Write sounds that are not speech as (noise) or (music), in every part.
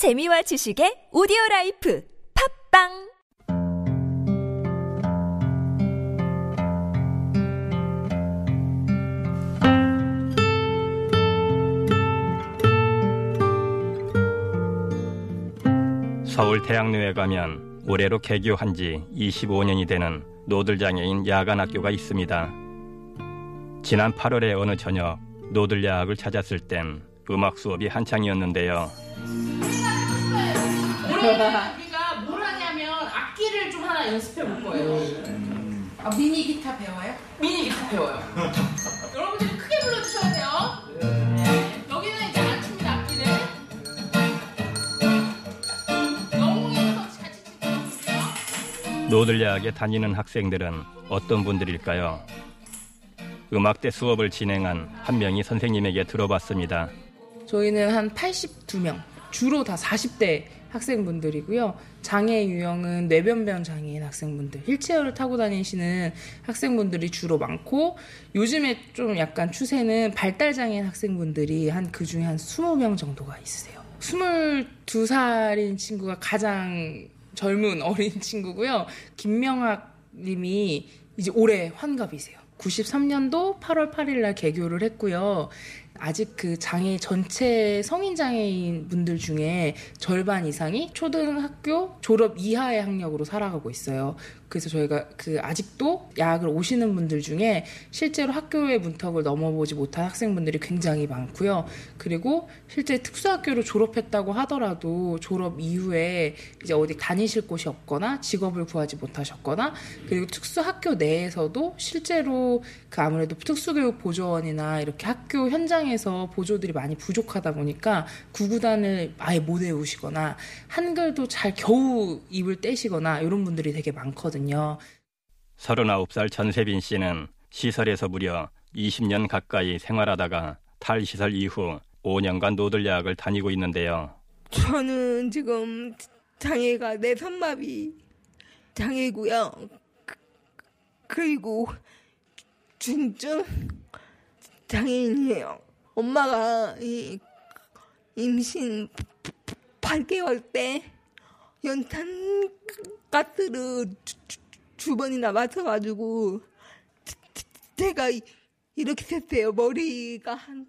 재미와 지식의 오디오 라이프 팟빵 서울 대학로에 가면 올해로 개교한 지 25년이 되는 노들장애인 야간학교가 있습니다. 지난 8월의 어느 저녁 노들야학을 찾았을 땐 음악 수업이 한창이었는데요. 올해 우리가 뭘 하냐면 악기를 좀 하나 연습해 볼 거예요. 아, 미니 기타 배워요? 미니 기타 배워요. (laughs) 여러분들이 크게 불러주셔야 돼요. 네. 여기는 이제 안 칩니다 악기를. 영웅에서 같이 치거든요. 노들야학에 다니는 학생들은 어떤 분들일까요? 음악대 수업을 진행한 한 명이 선생님에게 들어봤습니다. 저희는 한 82명, 주로 다 40대 학생분들이고요. 장애 유형은 뇌변변 장애인 학생분들, 휠체어를 타고 다니시는 학생분들이 주로 많고 요즘에 좀 약간 추세는 발달 장애인 학생분들이 한 그 중에 한 20명 정도가 있으세요. 22살인 친구가 가장 젊은 (laughs) 어린 친구고요. 김명학 님이 이제 올해 환갑이세요. 93년도 8월 8일 날 개교를 했고요. 아직 그 장애 전체 성인 장애인 분들 중에 절반 이상이 초등학교 졸업 이하의 학력으로 살아가고 있어요. 그래서 저희가 그 아직도 야학을 오시는 분들 중에 실제로 학교의 문턱을 넘어보지 못한 학생분들이 굉장히 많고요. 그리고 실제 특수학교를 졸업했다고 하더라도 졸업 이후에 이제 어디 다니실 곳이 없거나 직업을 구하지 못하셨거나 그리고 특수학교 내에서도 실제로 그 아무래도 특수교육 보조원이나 이렇게 학교 현장에 서 보조들이 많이 부족하다 보니까 구구단을 아예 못 외우시거나 한글도 잘 겨우 입을 떼시거나 이런 분들이 되게 많거든요. 39살 전세빈 씨는 시설에서 무려 20년 가까이 생활하다가 탈시설 이후 5년간 노들야학을 다니고 있는데요. 저는 지금 장애가 내선마비 장애고요. 그- 그리고 중증 장애인이에요. 엄마가 이 임신 8개월 때 연탄 가스를 주, 주- 두 번이나 맞춰가지고 제가 이- 이렇게 됐어요. 머리가 한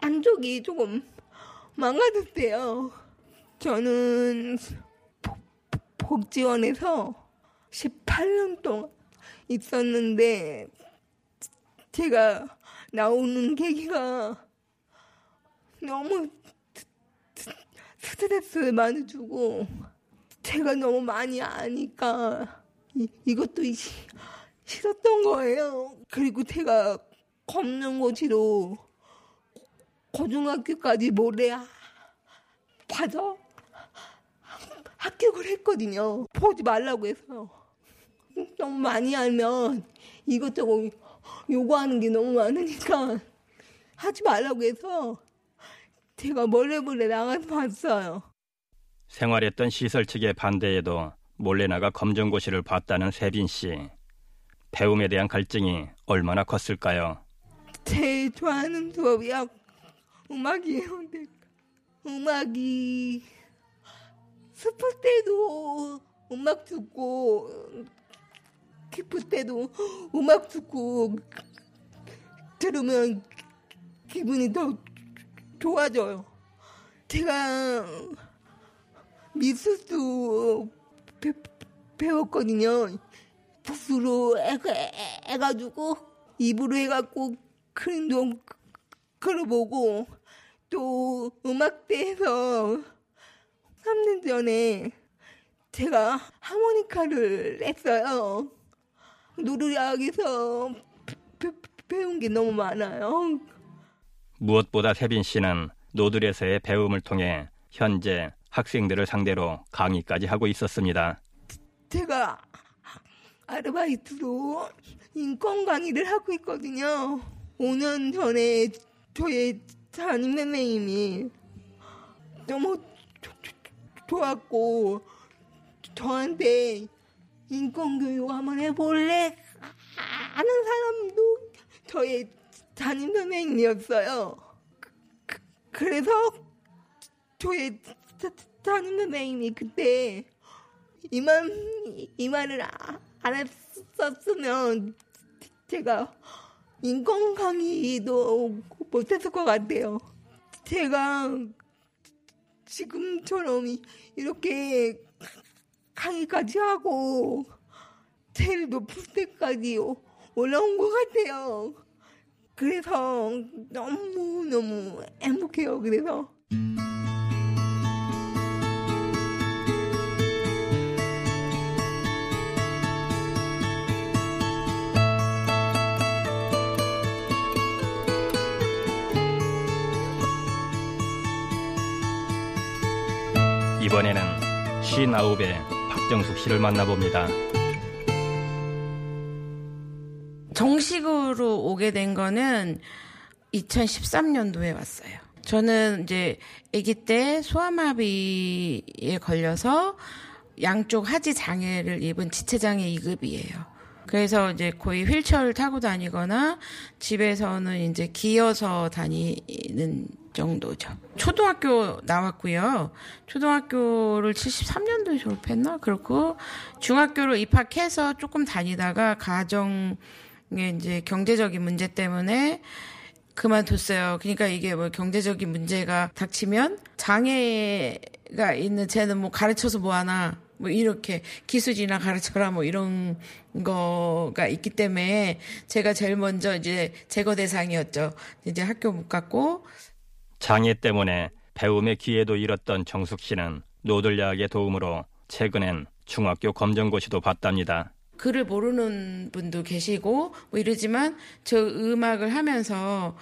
한쪽이 조금 망가졌대요. 저는 복- 복지원에서 18년 동안 있었는데 제가 나오는 계기가 너무 스트레스 많이 주고 제가 너무 많이 아니까 이, 이것도 이- 싫었던 거예요. 그리고 제가 검정고시로 고등학교까지 몰래 봐서 합격을 했거든요. 보지 말라고 해서. 너무 많이 알면 이것저것 요구하는 게 너무 많으니까 (laughs) 하지 말라고 해서 제가 몰래 몰래 나가서 봤어요. 생활했던 시설 측의 반대에도 몰래 나가 검정고시를 봤다는 세빈 씨. 배움에 대한 갈증이 얼마나 컸을까요? 제일 좋아하는 수업이 야 음악이에요. 음악이 슬플 때도 음악 듣고 기쁠 때도 음악 듣고 들으면 기분이 더 좋아져요. 제가 미술도 배, 배웠거든요. 붓으로 해가, 해가지고 입으로 해갖고 그림도 그려보고 또 음악대에서 3년 전에 제가 하모니카를 했어요. 배- 배운 게 너무 많아요. 무엇보다 세빈 씨는 노들에서의 배움을 통해 현재 학생들을 상대로 강의까지 하고 있었습니다. 제가 아르바이트로 인권 강의를 하고 있거든요. 5년 전에 저의 담임 선생님이 너무 좋았고 저한테 인권 교육 한번 해볼래 하는 사람도 저의 담임 선생님이었어요. 그- 그- 그래서 다- 담임 선생님이 그때 이만 이만을 아- 안 했었으면 제가 인권 강의도 못했을 것 같아요. 제가 지금처럼 이- 이렇게 강의까지 하고 제일 높은 데까지 오- 올라온 것 같아요. 그래서 너무 너무 행복해요. 그래서. 이번에는 59의 박정숙 씨를 만나봅니다. 정식으로 오게 된 거는 2013년도에 왔어요. 저는 이제 아기 때 소아마비에 걸려서 양쪽 하지 장애를 입은 지체장애 2급이에요. 그래서 이제 거의 휠체어를 타고 다니거나 집에서는 이제 기어서 다니는 정도죠. 초등학교 나왔고요. 초등학교를 73년도에 졸업했나? 그렇고 중학교로 입학해서 조금 다니다가 가정에 이제 경제적인 문제 때문에 그만뒀어요. 그러니까 이게 뭐 경제적인 문제가 닥치면 장애가 있는 쟤는 뭐 가르쳐서 뭐 하나 뭐 이렇게 기술이나 가르쳐라 뭐 이런 거가 있기 때문에 제가 제일 먼저 이제 제거 대상이었죠. 이제 학교 못 갔고 장애 때문에 배움의 기회도 잃었던 정숙 씨는 노들야학의 도움으로 최근엔 중학교 검정고시도 봤답니다. 글을 모르는 분도 계시고 뭐 이러지만 저 음악을 하면서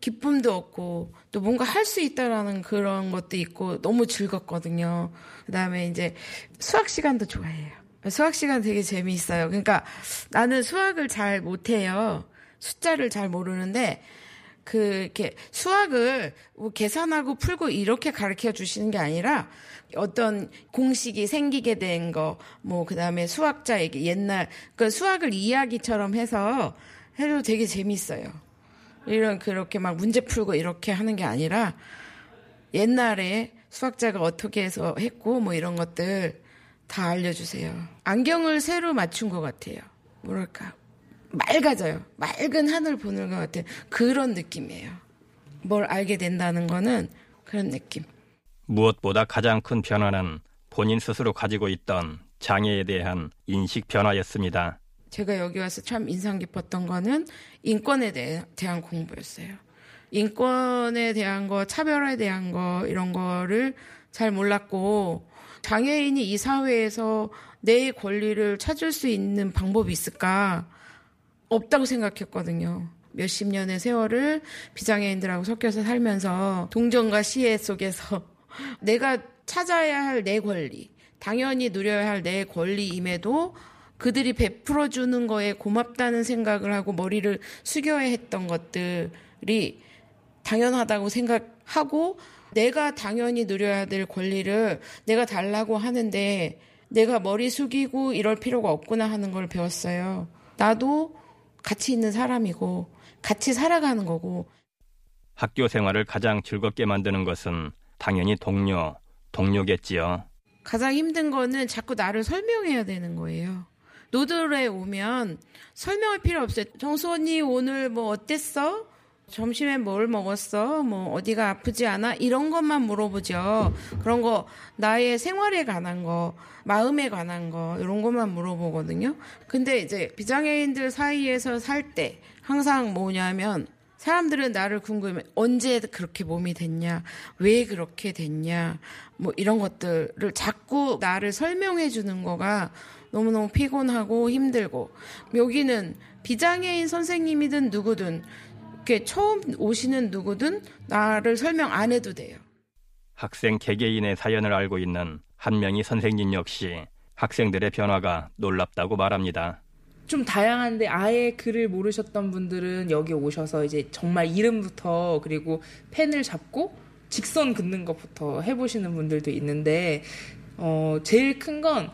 기쁨도 얻고 또 뭔가 할 수 있다라는 그런 것도 있고 너무 즐겁거든요. 그다음에 이제 수학 시간도 좋아해요. 수학 시간 되게 재미있어요. 그러니까 나는 수학을 잘 못해요. 숫자를 잘 모르는데 그 이렇게 수학을 뭐 계산하고 풀고 이렇게 가르쳐 주시는 게 아니라 어떤 공식이 생기게 된 거, 뭐 그다음에 수학자 얘기 옛날 그 수학을 이야기처럼 해서 해도 되게 재밌어요. 이런 그렇게 막 문제 풀고 이렇게 하는 게 아니라 옛날에 수학자가 어떻게 해서 했고 뭐 이런 것들 다 알려주세요. 안경을 새로 맞춘 것 같아요. 뭐랄까 맑아져요. 맑은 하늘 보는 것 같은 그런 느낌이에요. 뭘 알게 된다는 거는 그런 느낌. 무엇보다 가장 큰 변화는 본인 스스로 가지고 있던 장애에 대한 인식 변화였습니다. 제가 여기 와서 참 인상 깊었던 거는 인권에 대, 대한 공부였어요. 인권에 대한 거, 차별화에 대한 거, 이런 거를 잘 몰랐고, 장애인이 이 사회에서 내 권리를 찾을 수 있는 방법이 있을까? 없다고 생각했거든요. 몇십 년의 세월을 비장애인들하고 섞여서 살면서 동정과 시혜 속에서 (laughs) 내가 찾아야 할 내 권리, 당연히 누려야 할 내 권리임에도 그들이 베풀어 주는 거에 고맙다는 생각을 하고 머리를 숙여야 했던 것들이 당연하다고 생각하고 내가 당연히 누려야 될 권리를 내가 달라고 하는데 내가 머리 숙이고 이럴 필요가 없구나 하는 걸 배웠어요. 나도 같이 있는 사람이고 같이 살아가는 거고 학교 생활을 가장 즐겁게 만드는 것은 당연히 동료, 동료겠지요. 가장 힘든 거는 자꾸 나를 설명해야 되는 거예요. 노들에 오면 설명할 필요 없어요. 정수 언니 오늘 뭐 어땠어? 점심에 뭘 먹었어? 뭐 어디가 아프지 않아? 이런 것만 물어보죠. 그런 거 나의 생활에 관한 거, 마음에 관한 거 이런 것만 물어보거든요. 근데 이제 비장애인들 사이에서 살 때 항상 뭐냐면 사람들은 나를 궁금해. 언제 그렇게 몸이 됐냐? 왜 그렇게 됐냐? 뭐 이런 것들을 자꾸 나를 설명해 주는 거가 너무너무 피곤하고 힘들고 여기는 비장애인 선생님이든 누구든 이렇게 처음 오시는 누구든 나를 설명 안 해도 돼요. 학생 개개인의 사연을 알고 있는 한 명의 선생님 역시 학생들의 변화가 놀랍다고 말합니다. 좀 다양한데 아예 글을 모르셨던 분들은 여기 오셔서 이제 정말 이름부터 그리고 펜을 잡고 직선 긋는 것부터 해보시는 분들도 있는데 어 제일 큰 건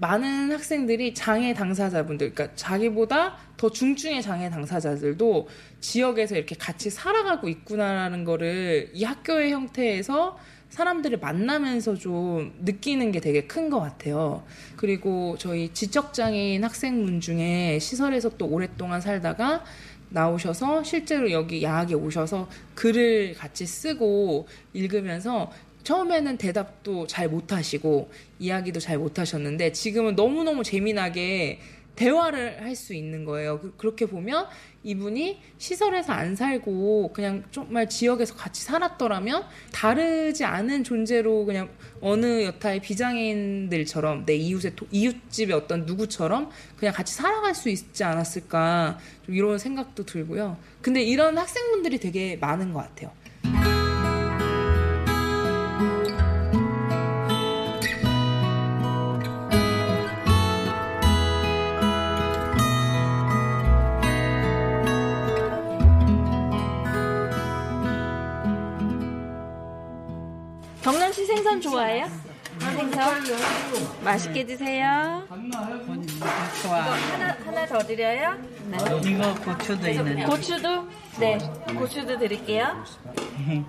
많은 학생들이 장애 당사자분들, 그러니까 자기보다 더 중증의 장애 당사자들도 지역에서 이렇게 같이 살아가고 있구나라는 거를 이 학교의 형태에서 사람들을 만나면서 좀 느끼는 게 되게 큰 것 같아요. 그리고 저희 지적장애인 학생분 중에 시설에서 또 오랫동안 살다가 나오셔서 실제로 여기 야학에 오셔서 글을 같이 쓰고 읽으면서 처음에는 대답도 잘 못하시고 이야기도 잘 못하셨는데 지금은 너무너무 재미나게 대화를 할 수 있는 거예요. 그- 그렇게 보면 이분이 시설에서 안 살고 그냥 정말 지역에서 같이 살았더라면 다르지 않은 존재로 그냥 어느 여타의 비장애인들처럼 내 이웃의 도- 이웃집의 어떤 누구처럼 그냥 같이 살아갈 수 있지 않았을까 좀 이런 생각도 들고요. 근데 이런 학생분들이 되게 많은 것 같아요. 좋아해요? 생선 맛있게 드세요. 좋아. 하나 하나 더 드려요. 네. 이거 고추도 있는데. 고추도 네 고추도 드릴게요. (laughs)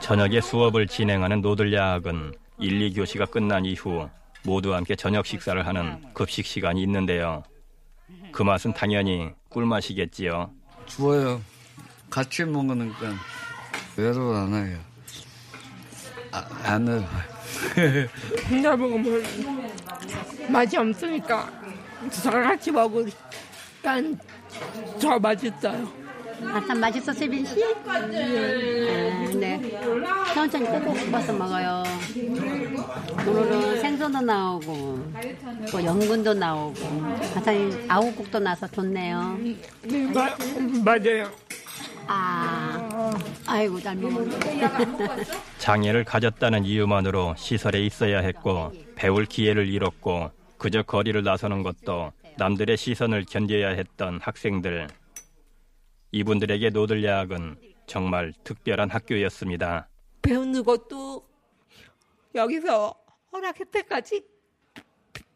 저녁에 수업을 진행하는 노들야학은 1, 2교시가 끝난 이후 모두 함께 저녁 식사를 하는 급식 시간이 있는데요. 그 맛은 당연히 꿀맛이겠지요. 좋아요. 같이 먹으니까 외로워 안 해요. 아, 안 해요. 혼자 (laughs) 먹으면 맛이 없으니까 다 같이 먹으니까 더 맛있어요. 아참 맛있어 세빈 씨? 네. 천천히 꼭꼭 씹어서 먹어요. 오늘은 생선도 나오고 또 연근도 나오고 아참 아욱국도 나서 좋네요. 네, 마, 맞아요. 아, 아이고 잘 먹네. 장애를 가졌다는 이유만으로 시설에 있어야 했고 배울 기회를 잃었고 그저 거리를 나서는 것도 남들의 시선을 견뎌야 했던 학생들. 이분들에게 노들야학은 정말 특별한 학교였습니다. 배우는 것도 여기서 허락할 때까지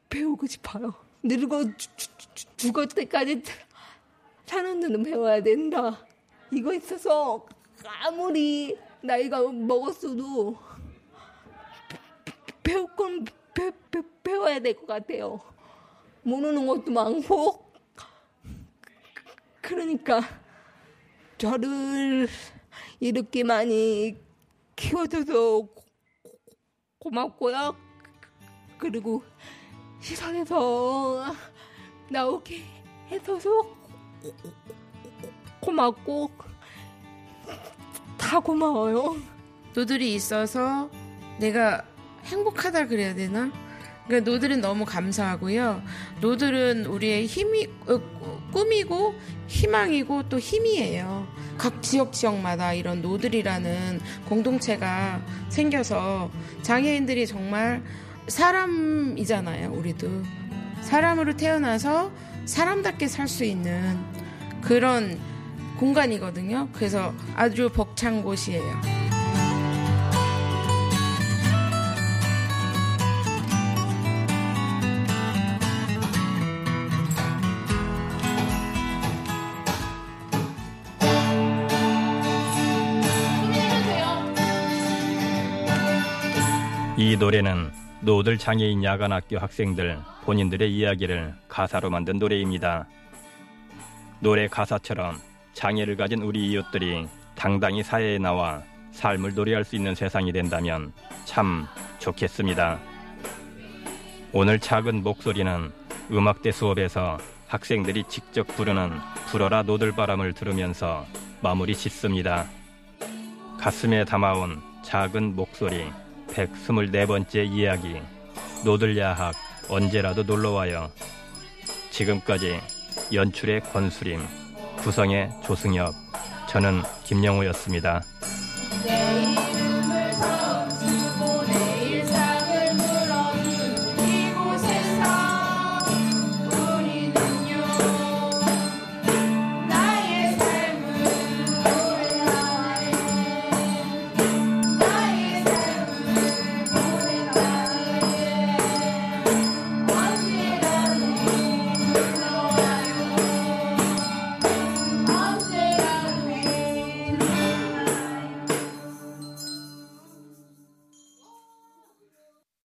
배우고 싶어요. 늙어 죽- 죽- 죽- 죽을 때까지 사는 데는 배워야 된다. 이거 있어서 아무리 나이가 먹었어도 배울 건 배, 배, 배워야 될 것 같아요. 모르는 것도 많고 그러니까 저를 이렇게 많이 키워줘서 고- 고- 고맙고요. 그리고 시선에서 나오게 해줘서 고- 고맙고 다 고마워요. 노들이 있어서 내가 행복하다 그래야 되나? 그러니까 노들은 너무 감사하고요. 노들은 우리의 힘이 어, 꿈이고 희망이고 또 힘이에요. 각 지역 지역마다 이런 노들이라는 공동체가 생겨서 장애인들이 정말 사람이잖아요. 우리도 사람으로 태어나서 사람답게 살 수 있는 그런 공간이거든요. 그래서 아주 벅찬 곳이에요. 이 노래는 노들 장애인 야간학교 학생들 본인들의 이야기를 가사로 만든 노래입니다. 노래 가사처럼 장애를 가진 우리 이웃들이 당당히 사회에 나와 삶을 노래할 수 있는 세상이 된다면 참 좋겠습니다. 오늘 작은 목소리는 음악대 수업에서 학생들이 직접 부르는 불어라 노들바람을 들으면서 마무리 짓습니다. 가슴에 담아온 작은 목소리 124번째 이야기 노들야학 언제라도 놀러와요. 지금까지 연출의 권수림, 구성의 조승엽, 저는 김영호였습니다. 네.